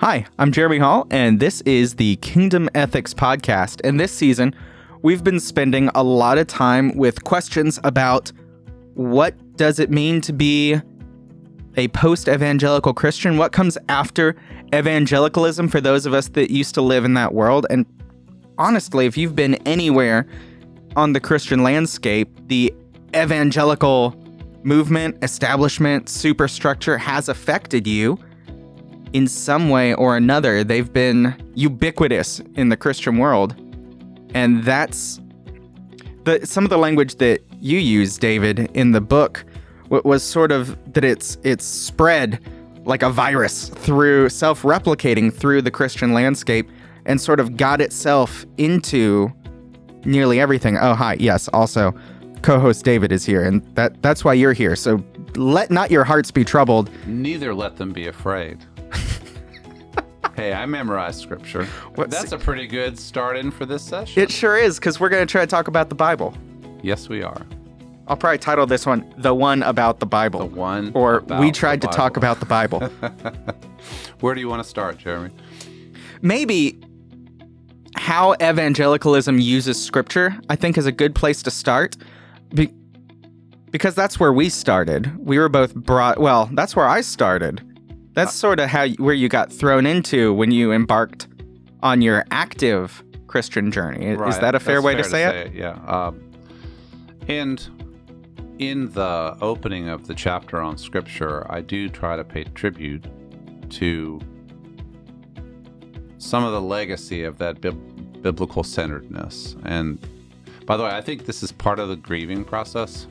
Hi, I'm Jeremy Hall, and this is the Kingdom Ethics Podcast. And this season, we've been spending a lot of time with questions about what does it mean to be a post evangelical Christian? What comes after evangelicalism for those of us that used to live in that world? And honestly, if you've been anywhere on the Christian landscape, the evangelical movement, establishment, superstructure has affected you in some way or another. They've been ubiquitous in the Christian world. And that's the some of the language that you use, David, in the book was sort of that it's it's spread like a virus through self-replicating through the Christian landscape and sort of got itself into nearly everything. Oh, hi. Yes, also co-host David is here and that that's why you're here. So let not your hearts be troubled. Neither let them be afraid. hey, I memorized scripture. What's- That's a pretty good start in for this session. It sure is cuz we're going to try to talk about the Bible. yes, we are. I'll probably title this one "The One About the Bible," The one or "We Tried to Talk About the Bible." Where do you want to start, Jeremy? Maybe how evangelicalism uses Scripture, I think, is a good place to start, be- because that's where we started. We were both brought. Well, that's where I started. That's sort of how where you got thrown into when you embarked on your active Christian journey. Is that a fair that's way to say it? Yeah. Um, and in the opening of the chapter on scripture, I do try to pay tribute to some of the legacy of that bib- biblical centeredness. And by the way, I think this is part of the grieving process.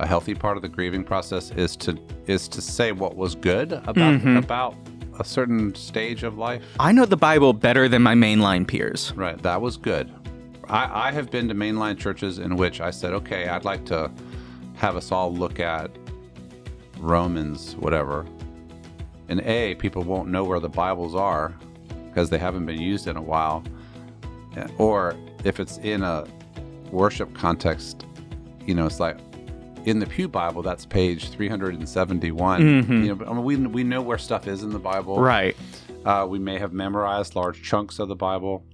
A healthy part of the grieving process is to is to say what was good about Mhm. about a certain stage of life. I know the Bible better than my mainline peers. Right, that was good. I, I have been to mainline churches in which I said, okay, I'd like to have us all look at Romans, whatever. And A, people won't know where the Bibles are because they haven't been used in a while. Or if it's in a worship context, you know, it's like in the Pew Bible, that's page 371. Mhm. You know, I mean, we, we know where stuff is in the Bible. Right. Uh, we may have memorized large chunks of the Bible.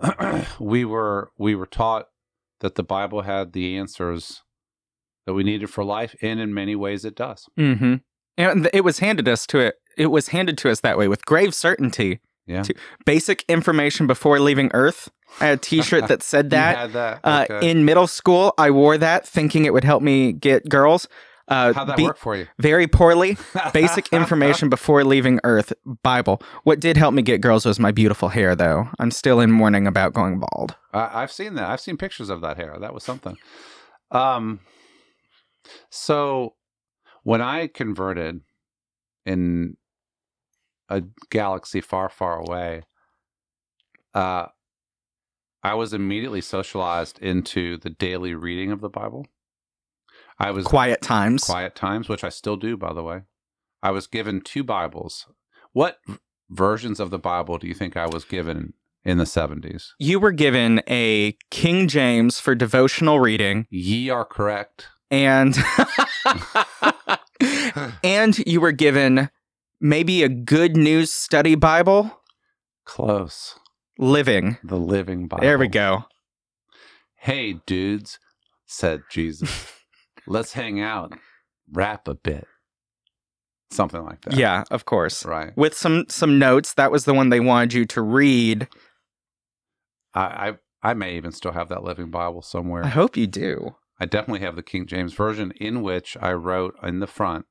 we were we were taught that the Bible had the answers that we needed for life, and in many ways, it does. Mm-hmm. And it was handed us to it. It was handed to us that way with grave certainty. Yeah, To- Basic information before leaving Earth. I had a T-shirt that said that. that. Uh, Okay. in middle school, I wore that thinking it would help me get girls. Uh, How'd that be- work for you? Very poorly. Basic information before leaving Earth. Bible. What did help me get girls was my beautiful hair, though. I'm still in mourning about going bald. I, I've seen that. I've seen pictures of that hair. That was something. Um, so when I converted in a galaxy far, far away, uh, I was immediately socialized into the daily reading of the Bible. I was Quiet times. quiet times, which I still do, by the way. I was given two Bibles. What versions of the Bible do you think I was given in the 70s? You were given a King James for devotional reading. Ye are correct. and and you were given maybe a good news study bible Close. living The Living Bible. there we go Hey, dudes, said Jesus. Let's hang out, rap a bit. Something like that. yeah of course Right. with some some notes that was the one they wanted you to read I, I I may even still have that Living Bible somewhere. i hope you do I definitely have the King James Version in which I wrote in the front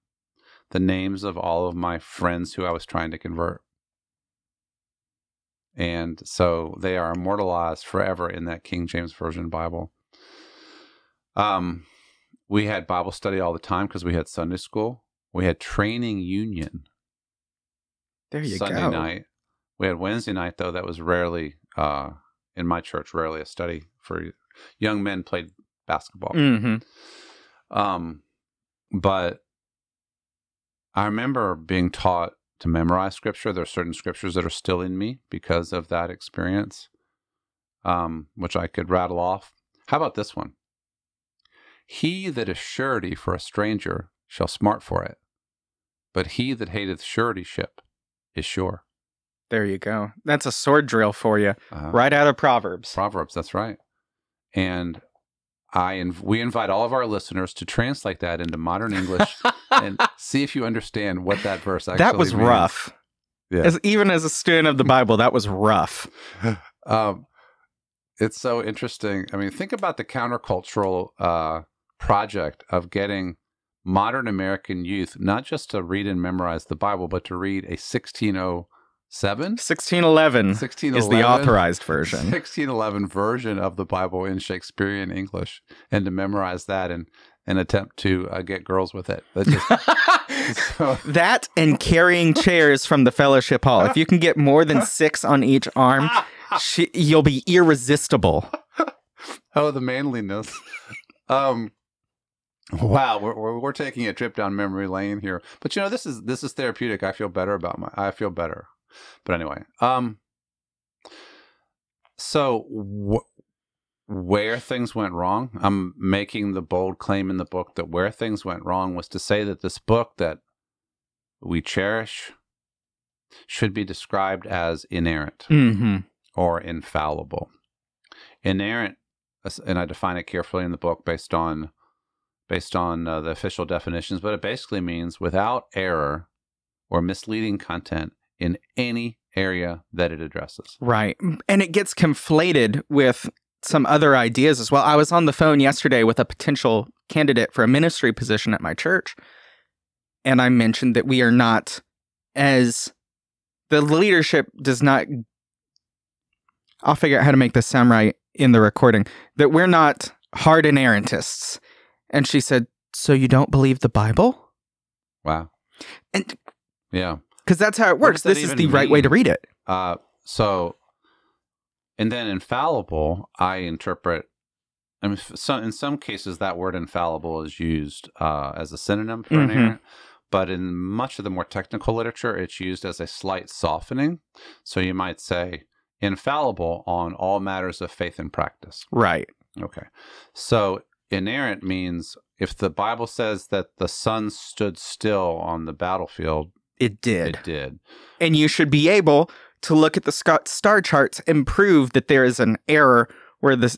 the names of all of my friends who I was trying to convert. And so they are immortalized forever in that King James Version Bible. Um, we had Bible study all the time because we had Sunday school. We had training union there you Sunday go Sunday night. We had Wednesday night though. That was rarely uh, in my church. Rarely a study for young men played basketball. hmm Um, but I remember being taught to memorize scripture. There are certain scriptures that are still in me because of that experience, um, which I could rattle off. How about this one? He that is surety for a stranger shall smart for it, but he that hateth suretyship is sure. There you go. That's a sword drill for you, Uh, right out of Proverbs. Proverbs, that's right. And I inv- we invite all of our listeners to translate that into modern English and see if you understand what that verse actually that was means. rough. Yeah. As even as a student of the Bible, that was rough. Um, it's so interesting. I mean, think about the countercultural uh, project of getting modern American youth not just to read and memorize the Bible, but to read a 1607, 1611 1611 is the authorized version. 1611 version of the Bible in Shakespearean English, and to memorize that and and attempt to uh, get girls with it. That just so, that and carrying chairs from the fellowship hall. If you can get more than six on each arm, she, you'll be irresistible. oh, the manliness. Um, wow, we're, we're we're taking a trip down memory lane here, but you know this is this is therapeutic. I feel better about my. I feel better, but anyway. Um. So wh- where things went wrong, I'm making the bold claim in the book that where things went wrong was to say that this book that we cherish should be described as inerrant hmm or infallible. Inerrant, and I define it carefully in the book based on based on uh, the official definitions, but it basically means without error or misleading content in any area that it addresses. Right. And it gets conflated with some other ideas as well. I was on the phone yesterday with a potential candidate for a ministry position at my church, and I mentioned that we are not as the leadership does not. I'll figure out how to make this sound right in the recording. That we're not hard inerrantists. And she said, So you don't believe the Bible? Wow. And Yeah. Because that's how it works. This is the right way to read it. Uh, so, and then infallible, I interpret. I mean, some, in some cases, that word infallible is used uh, as a synonym for Mhm. inerrant, but in much of the more technical literature, it's used as a slight softening. So you might say infallible on all matters of faith and practice. Right. Okay. So inerrant means if the Bible says that the sun stood still on the battlefield, It did. it did. and you should be able to look at the sc- star charts and prove that there is an error where the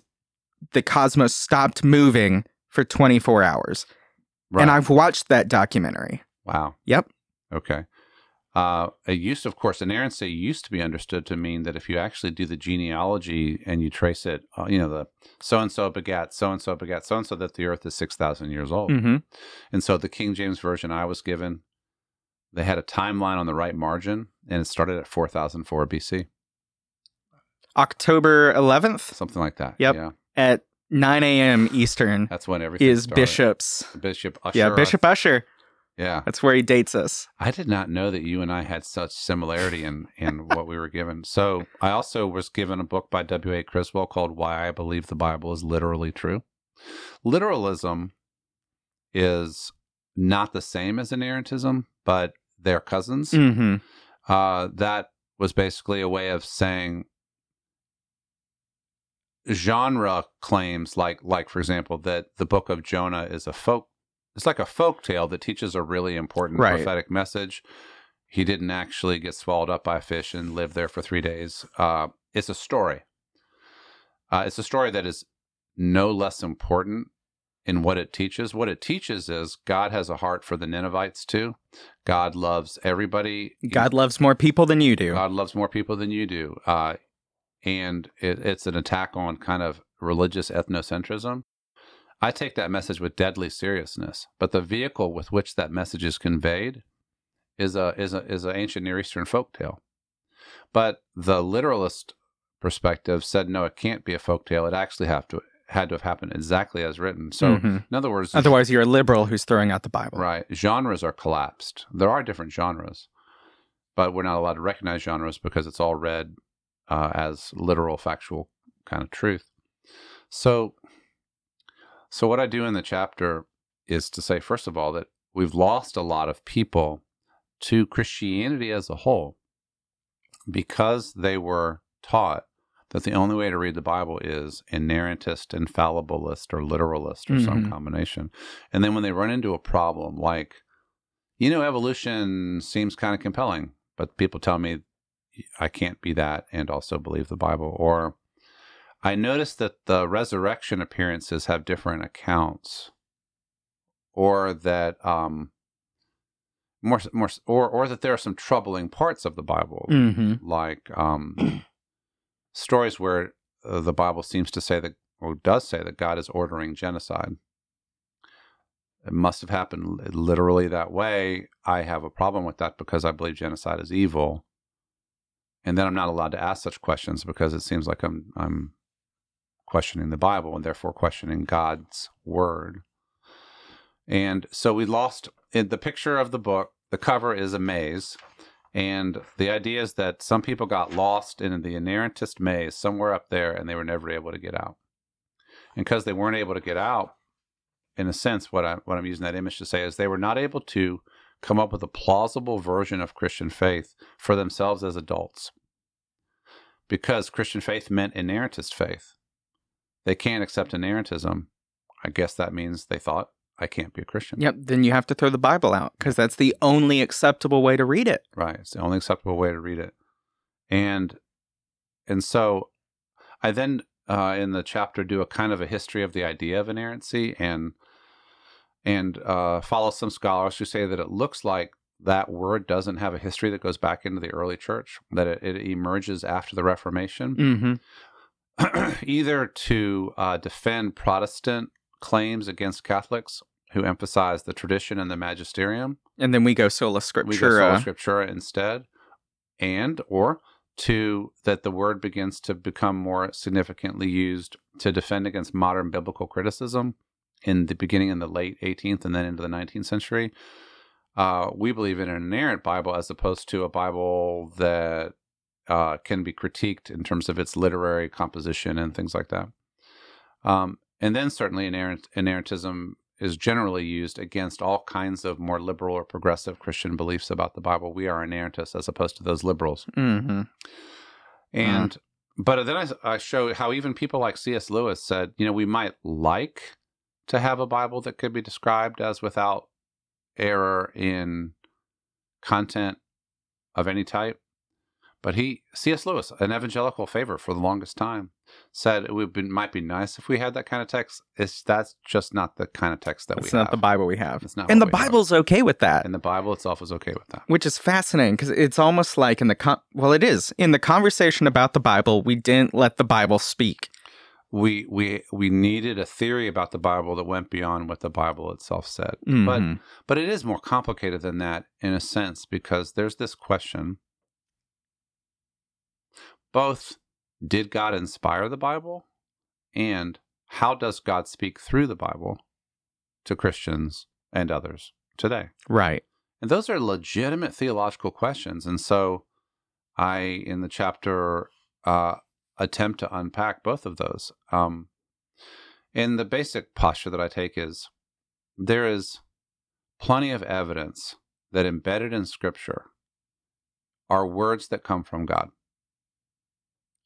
the cosmos stopped moving for 24 hours. Right. And I've watched that documentary. Wow. Yep. Okay. Uh, it used, of course, inerrancy used to be understood to mean that if you actually do the genealogy and you trace it, uh, you know, the so and so begat so and so begat so and so, that the earth is 6,000 years old. hmm And so the King James Version I was given, they had a timeline on the right margin and it started at 4004 BC, October 11th something like that. Yep. Yeah. at 9 a.m. Eastern That's when everything is started. Bishop's. Bishop Ussher. Yeah, Bishop Ussher. Yeah. That's where he dates us. I did not know that you and I had such similarity in, in what we were given. So I also was given a book by W.A. Criswell called Why I Believe the Bible is Literally True. Literalism is not the same as inerrantism, but they're cousins. hmm Uh, that was basically a way of saying genre claims like like for example that the book of Jonah is a folk it's like a folk tale that teaches a really important Right. prophetic message. He didn't actually get swallowed up by a fish and live there for three days. Uh, it's a story. Uh, it's a story that is no less important in what it teaches. What it teaches is God has a heart for the Ninevites too. God loves everybody. God loves more people than you do. God loves more people than you do. Uh, and it, it's an attack on kind of religious ethnocentrism. I take that message with deadly seriousness, but the vehicle with which that message is conveyed is a is a is an ancient Near Eastern folktale. But the literalist perspective said no, it can't be a folktale. It actually have to had to have happened exactly as written. So, Mhm. in other words, Otherwise, you're a liberal who's throwing out the Bible. Right. Genres are collapsed. There are different genres, but we're not allowed to recognize genres because it's all read uh, as literal, factual kind of truth. So, so what I do in the chapter is to say, first of all, that we've lost a lot of people to Christianity as a whole because they were taught that the only way to read the Bible is inerrantist, infallibilist, or literalist, or some Mhm. combination. And then when they run into a problem like, you know, evolution seems kind of compelling, but people tell me I can't be that and also believe the Bible. Or I noticed that the resurrection appearances have different accounts, or that um, more more or or that there are some troubling parts of the Bible, Mm-hmm. like um, stories where uh, the Bible seems to say that or does say that God is ordering genocide. It must have happened literally that way. I have a problem with that because I believe genocide is evil. And then I'm not allowed to ask such questions because it seems like I'm I'm questioning the Bible and therefore questioning God's word. And so we lost in the picture of the book, the cover is a maze. And the idea is that some people got lost in the inerrantist maze somewhere up there and they were never able to get out. And because they weren't able to get out, in a sense, what, I, what I'm using that image to say is they were not able to come up with a plausible version of Christian faith for themselves as adults. Because Christian faith meant inerrantist faith. They can't accept inerrantism. I guess that means they thought, I can't be a Christian. Yep. Then you have to throw the Bible out because that's the only acceptable way to read it. Right. It's the only acceptable way to read it. And and so I then uh, in the chapter do a kind of a history of the idea of inerrancy and and uh, follow some scholars who say that it looks like that word doesn't have a history that goes back into the early church, that it, it emerges after the Reformation, Mm-hmm. either to uh, defend Protestant claims against Catholics who emphasize the tradition and the magisterium, And then we go sola we go sola scriptura. scriptura instead, and or to that the word begins to become more significantly used to defend against modern biblical criticism in the beginning in the late 18th and then into the 19th century. Uh, we believe in an inerrant Bible as opposed to a Bible that uh, can be critiqued in terms of its literary composition and things like that. Um, and then certainly inerrant, inerrantism is generally used against all kinds of more liberal or progressive Christian beliefs about the Bible. We are inerrantists as opposed to those liberals. Mm-hmm. And but then I, I show how even people like C.S. Lewis said, you know, we might like to have a Bible that could be described as without error in content of any type. But he, C.S. Lewis, an evangelical favor for the longest time, said it would be, might be nice if we had that kind of text. It's that's just not the kind of text that That's we It's not have. the Bible we have. It's not and the what we have. Bible's okay with that. and the Bible itself is okay with that. which is fascinating because it's almost like in the con- well it is in the conversation about the bible we didn't let the bible speak We we we needed a theory about the Bible that went beyond what the Bible itself said. But Mhm. But it is more complicated than that in a sense because there's this question both did God inspire the Bible and how does God speak through the Bible to Christians and others today? right And those are legitimate theological questions. And so I, in the chapter, uh, attempt to unpack both of those. Um, and the basic posture that I take is there is plenty of evidence that embedded in Scripture are words that come from God.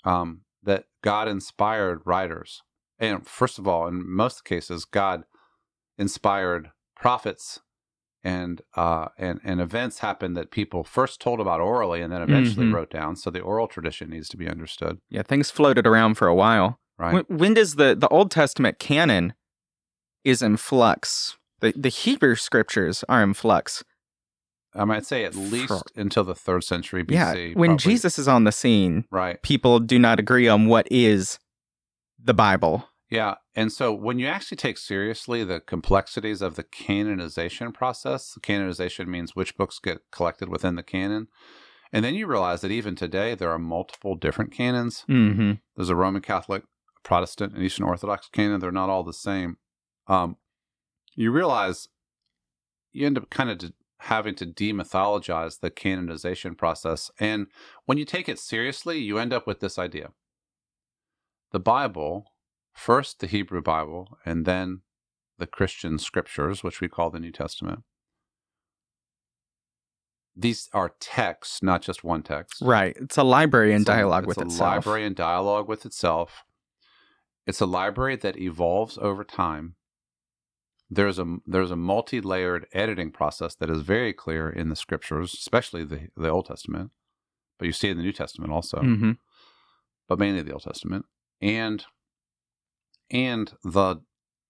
Um, that God inspired writers. And first of all, in most cases, God inspired prophets and uh, and and events happened that people first told about orally and then eventually Mhm. wrote down. So the oral tradition needs to be understood, yeah things floated around for a while right? when, when does the the old testament canon is in flux the the hebrew scriptures are in flux I might say at least until the third century BC. yeah when probably. jesus is on the scene right? people do not agree on what is the bible Yeah, and so when you actually take seriously the complexities of the canonization process, canonization means which books get collected within the canon, and then you realize that even today there are multiple different canons. mm-hmm. There's a Roman Catholic, Protestant, and Eastern Orthodox canon. They're not all the same. Um, you realize you end up kind of de- having to demythologize the canonization process. And when you take it seriously, you end up with this idea the Bible, first the Hebrew Bible, and then the Christian scriptures, which we call the New Testament. These are texts, not just one text. right it's a library in It's a- dialogue it's a library in dialogue with itself. It's a library that evolves over time there's a there's a multi-layered editing process that is very clear in the scriptures, especially the the Old Testament, but you see it in the New Testament also, hmm but mainly the Old Testament, and and the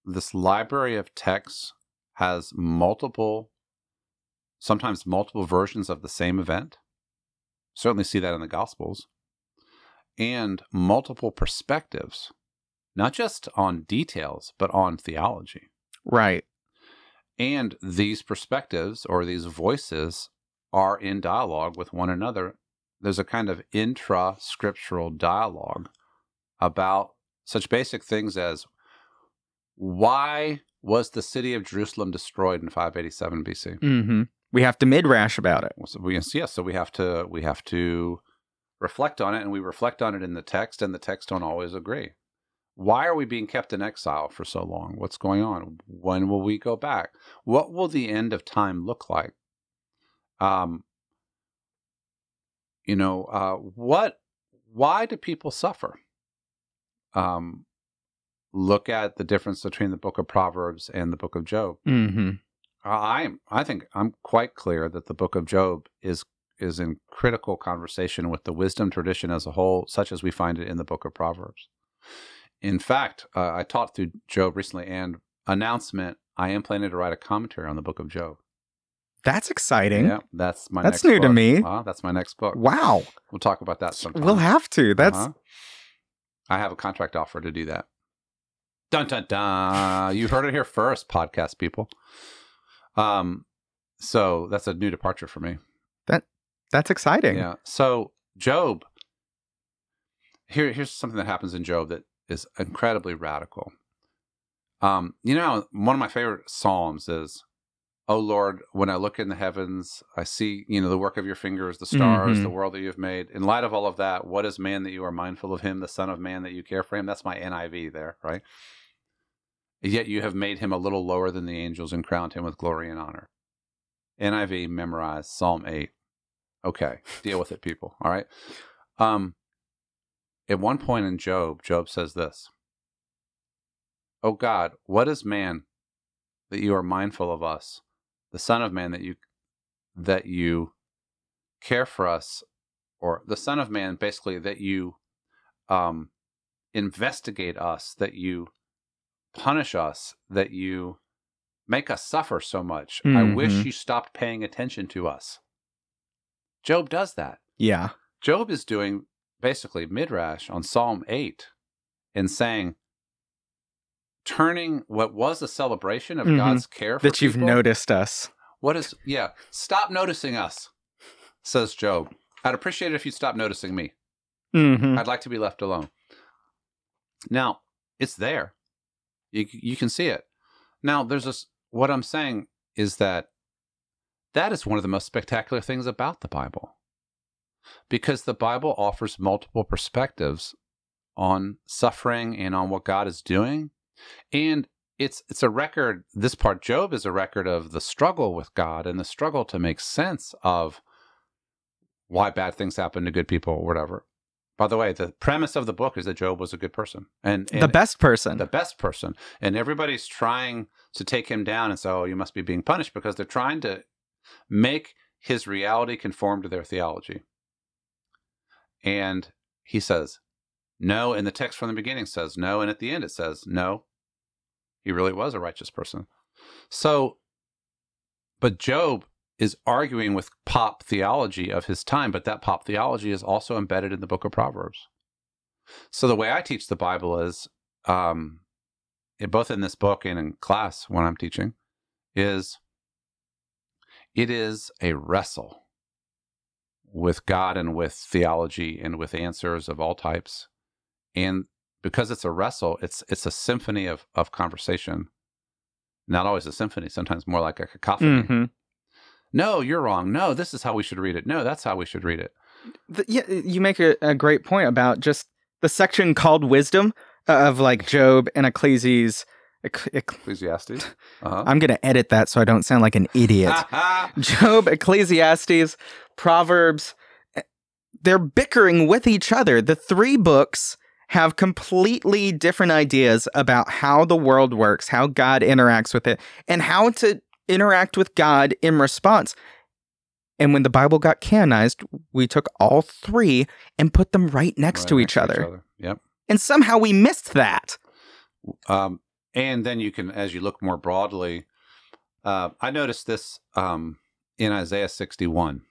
this library of texts has multiple, sometimes multiple versions of the same event. Certainly see that in the Gospels, and multiple perspectives, not just on details, but on theology. Right. And these perspectives or these voices are in dialogue with one another. There's a kind of intra scriptural dialogue about such basic things as why was the city of Jerusalem destroyed in 587 BC? hmm We have to midrash about it. So we yes, so we have to we have to reflect on it, and we reflect on it in the text, and the text don't always agree. Why are we being kept in exile for so long? What's going on? When will we go back? What will the end of time look like? Um, you know, uh, what? Why do people suffer? Um, look at the difference between the Book of Proverbs and the Book of Job. hmm I I think I'm quite clear that the book of Job is is in critical conversation with the wisdom tradition as a whole, such as we find it in the book of Proverbs. In fact, uh, I taught through Job recently, and announcement: I am planning to write a commentary on the book of Job. That's exciting. Yeah, that's my. That's new to me. Uh, that's my next book. Wow. We'll talk about that sometime. We'll have to. That's Uh-huh. I have a contract offer to do that. Dun dun dun! You heard it here first, podcast people. Um, so that's a new departure for me. That that's exciting. Yeah. So Job. Here, here's something that happens in Job that is incredibly radical. Um, you know, one of my favorite psalms is, "Oh Lord, when I look in the heavens, I see, you know, the work of your fingers, the stars, Mhm. the world that you have made. In light of all of that, what is man that you are mindful of him, the son of man that you care for him?" That's my NIV there, right? Yet you have made him a little lower than the angels and crowned him with glory and honor. NIV memorize Psalm 8. Okay, deal with it, people. All right. Um, at one point in Job, Job says this Oh God, what is man that you are mindful of us, the Son of Man that you that you care for us, or the Son of Man, basically that you um, investigate us, that you punish us, that you make us suffer so much. I wish Mhm. you stopped paying attention to us. Job does that. Yeah. Job is doing basically midrash on Psalm 8 and saying, turning what was a celebration of Mhm. God's care for That you've people, noticed us. What is, yeah, stop noticing us, says Job. I'd appreciate it if you'd stop noticing me. hmm I'd like to be left alone. Now, it's there. You, you can see it. Now, there's this, what I'm saying is that that is one of the most spectacular things about the Bible. Because the Bible offers multiple perspectives on suffering and on what God is doing. And it's it's a record this part Job is a record of the struggle with God and the struggle to make sense of why bad things happen to good people or whatever. By the way, the premise of the book is that Job was a good person and, and the best person. the best person, and everybody's trying to take him down and say, "Oh, you must be being punished," because they're trying to make his reality conform to their theology. And he says, "No," and the text from the beginning says no, and at the end it says no. He really was a righteous person. So, but Job is arguing with pop theology of his time, but that pop theology is also embedded in the book of Proverbs. So the way I teach the Bible is, um, both in this book and in class when I'm teaching, is it is a wrestle with God and with theology and with answers of all types. And because it's a wrestle, it's it's a symphony of of conversation. Not always a symphony, sometimes more like a cacophony. hmm No, you're wrong. No, this is how we should read it. No, that's how we should read it. The, yeah, you make a, a great point about just the section called wisdom uh, of like Job and Ecclesiastes. Ecc- Ecc- Ecclesiastes. Uh-huh. I'm gonna edit that so I don't sound like an idiot. Job, Ecclesiastes, Proverbs, eh, they're bickering with each other. The three books have completely different ideas about how the world works, how God interacts with it, and how to interact with God in response. And when the Bible got canonized, we took all three and put them right next Right to each other. Yep. And somehow we missed that. Um, and then you can, as you look more broadly, uh, I noticed this um, in Isaiah 61.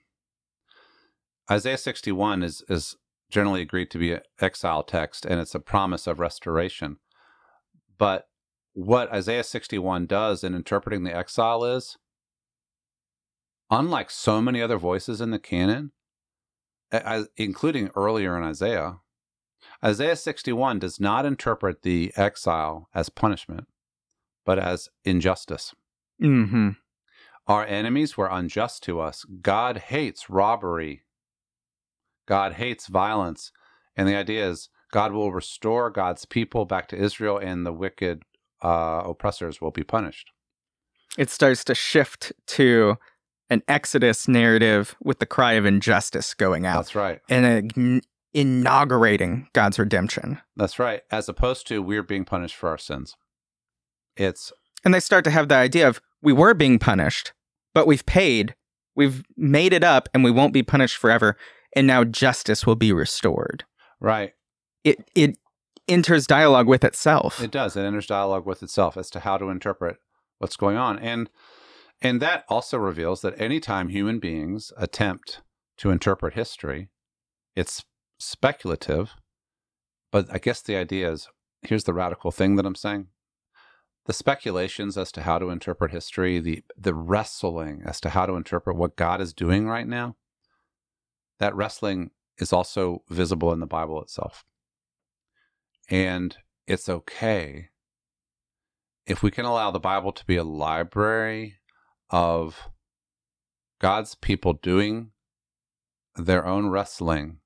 Isaiah 61 is is generally agreed to be an exile text, and it's a promise of restoration. But what Isaiah 61 does in interpreting the exile is, unlike so many other voices in the canon, as- including earlier in Isaiah, Isaiah 61 does not interpret the exile as punishment, but as injustice. Mm-hmm. Our enemies were unjust to us. God hates robbery. God hates violence. And the idea is God will restore God's people back to Israel, and the wicked uh, oppressors will be punished. It starts to shift to an Exodus narrative with the cry of injustice going out That's right. and ign- inaugurating God's redemption. That's right. As opposed to we're being punished for our sins. It's And they start to have the idea of we were being punished, but we've paid, we've made it up, and we won't be punished forever. And now justice will be restored. right. It it enters dialogue with itself. It does. It enters dialogue with itself as to how to interpret what's going on. And and that also reveals that anytime human beings attempt to interpret history, it's speculative. But I guess the idea is here's the radical thing that I'm saying. The speculations as to how to interpret history, the the wrestling as to how to interpret what God is doing right now, that wrestling is also visible in the Bible itself. And it's okay if we can allow the Bible to be a library of God's people doing their own wrestling,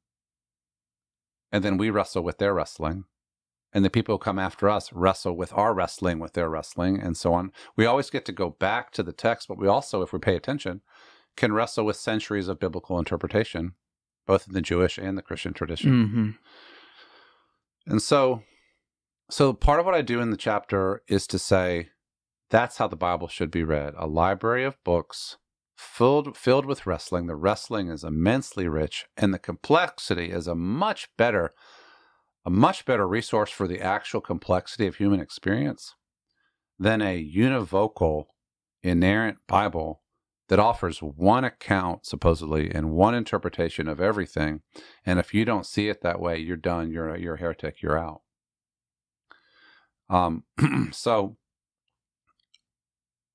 and then we wrestle with their wrestling, and the people who come after us wrestle with our wrestling with their wrestling, and so on. We always get to go back to the text, but we also, if we pay attention, can wrestle with centuries of biblical interpretation, both in the Jewish and the Christian tradition. hmm And so, so part of what I do in the chapter is to say that's how the Bible should be read: a library of books filled filled with wrestling. The wrestling is immensely rich, and the complexity is a much better a much better resource for the actual complexity of human experience than a univocal, inerrant Bible that offers one account, supposedly, and one interpretation of everything. And if you don't see it that way, you're done. You're you're a heretic. You're out. Um, so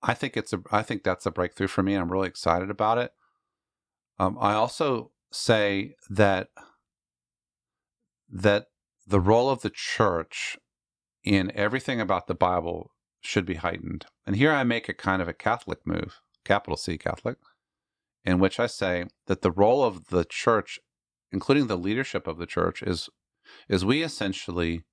I think it's a I think that's a breakthrough for me. and I'm really excited about it. Um, I also say that that the role of the church in everything about the Bible should be heightened. And here I make a kind of a Catholic move, capital C Catholic, in which I say that the role of the church, including the leadership of the church, is is we essentially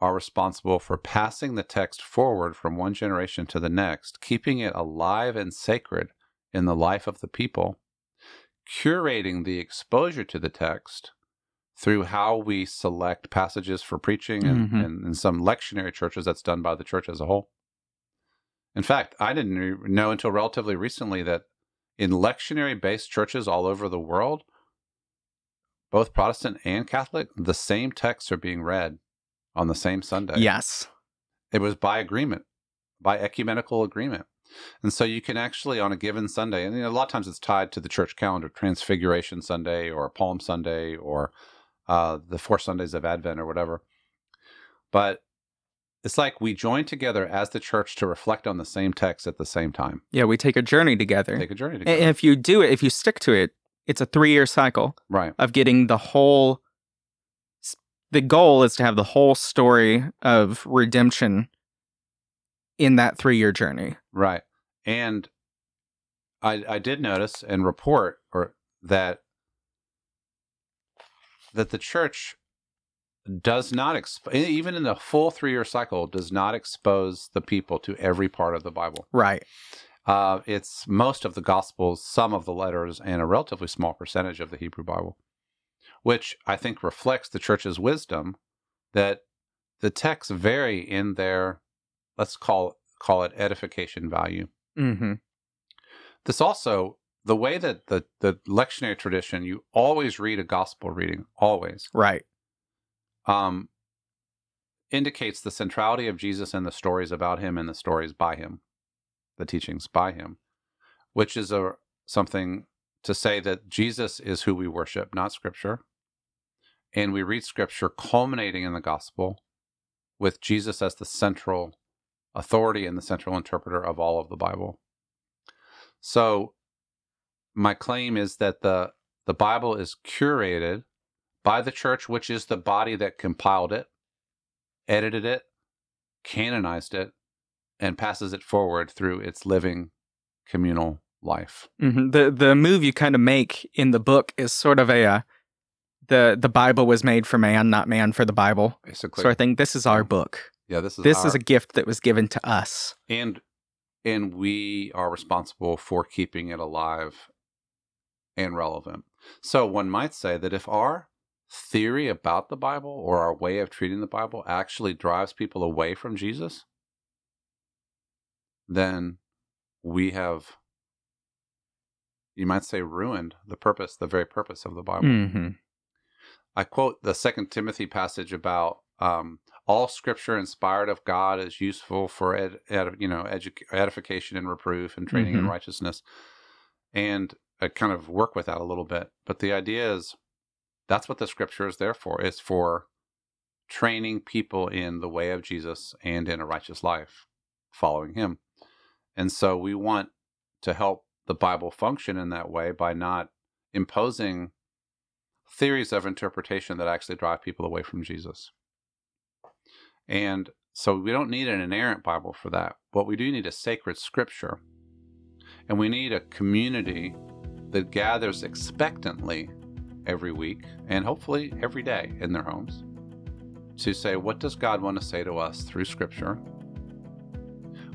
are responsible for passing the text forward from one generation to the next, keeping it alive and sacred in the life of the people, curating the exposure to the text through how we select passages for preaching and, Mhm. and in some lectionary churches that's done by the church as a whole. In fact, I didn't re- know until relatively recently that in lectionary based churches all over the world, both Protestant and Catholic, the same texts are being read on the same Sunday. Yes. It was by agreement, by ecumenical agreement. And so you can actually, on a given Sunday, and you know, a lot of times it's tied to the church calendar, Transfiguration Sunday or Palm Sunday or uh, the four Sundays of Advent or whatever. But it's like we join together as the church to reflect on the same text at the same time. Yeah, we take a journey together. Take a journey together. And if you do it, if you stick to it, it's a three year cycle right. of getting the whole. The goal is to have the whole story of redemption in that three year journey. Right. And I I did notice and report or that that the church does not exp- even in the full 3-year cycle does not expose the people to every part of the Bible. Right. Uh, it's most of the gospels, some of the letters and a relatively small percentage of the Hebrew Bible, which I think reflects the church's wisdom that the texts vary in their let's call call it edification value. Mm-hmm. This also the way that the the lectionary tradition you always read a gospel reading always Right. Um indicates the centrality of Jesus and the stories about him and the stories by him, the teachings by him, which is a something to say that Jesus is who we worship, not scripture. And we read scripture culminating in the gospel with Jesus as the central authority and the central interpreter of all of the Bible. So my claim is that the the Bible is curated by the church, which is the body that compiled it, edited it, canonized it, and passes it forward through its living communal life. hmm The the move you kind of make in the book is sort of a uh, the the Bible was made for man, not man for the Bible Basically, sort of thing. This is our book. yeah, this is This our, is a gift that was given to us. and and we are responsible for keeping it alive and relevant. So one might say that if our theory about the Bible or our way of treating the Bible actually drives people away from Jesus, then we have, you might say, ruined the purpose, the very purpose of the Bible. hmm I quote the Second Timothy passage about um, all Scripture inspired of God is useful for ed, ed, you know edu- edification and reproof and training in Mhm. righteousness, and I kind of work with that a little bit. But the idea is that's what the Scripture is there for. It's for training people in the way of Jesus and in a righteous life, following Him. And so we want to help the Bible function in that way by not imposing theories of interpretation that actually drive people away from Jesus. And so we don't need an inerrant Bible for that. What we do need is sacred scripture. And we need a community that gathers expectantly every week and hopefully every day in their homes to say, what does God want to say to us through scripture?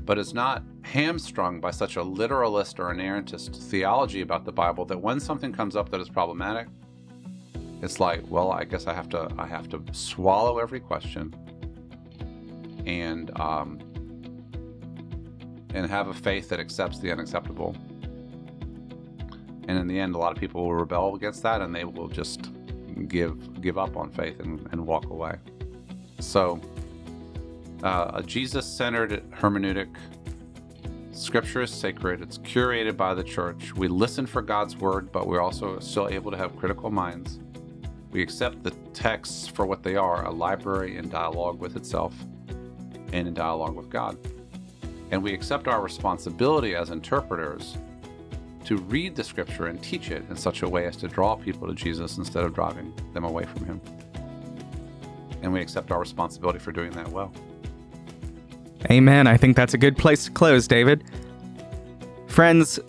But is not hamstrung by such a literalist or inerrantist theology about the Bible that when something comes up that is problematic, it's like, well, I guess I have to I have to swallow every question and um, and have a faith that accepts the unacceptable. And in the end, a lot of people will rebel against that, and they will just give give up on faith and, and walk away. So, uh, a Jesus-centered hermeneutic. Scripture is sacred. It's curated by the church. We listen for God's word, but we're also still able to have critical minds. We accept the texts for what they are a library in dialogue with itself and in dialogue with God. And we accept our responsibility as interpreters to read the scripture and teach it in such a way as to draw people to Jesus instead of driving them away from Him. And we accept our responsibility for doing that well. Amen. I think that's a good place to close, David. Friends,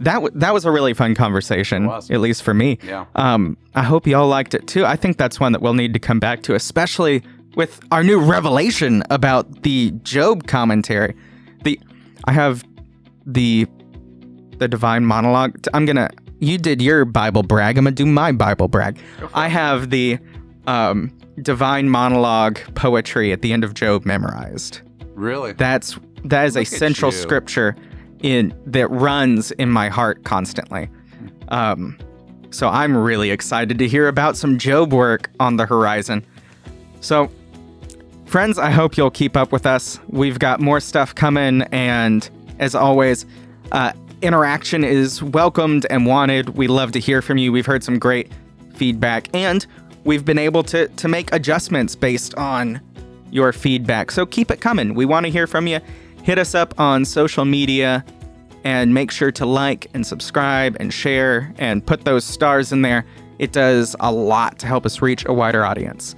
that w- that was a really fun conversation, at least for me. Yeah. Um, I hope y'all liked it too. I think that's one that we'll need to come back to, especially with our new revelation about the Job commentary. The I have the the divine monologue. I'm gonna. You did your Bible brag. I'm gonna do my Bible brag. I have the um, divine monologue poetry at the end of Job memorized. Really? That's that is a Look at central you. scripture in that runs in my heart constantly. Um, so I'm really excited to hear about some Job work on the horizon. So, friends, I hope you'll keep up with us. We've got more stuff coming, and as always, uh, interaction is welcomed and wanted. We love to hear from you. We've heard some great feedback, and we've been able to to make adjustments based on your feedback. So keep it coming. We want to hear from you. Hit us up on social media and make sure to like and subscribe and share and put those stars in there. It does a lot to help us reach a wider audience.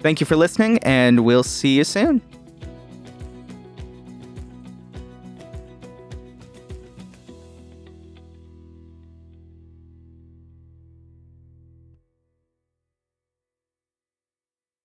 Thank you for listening, and we'll see you soon.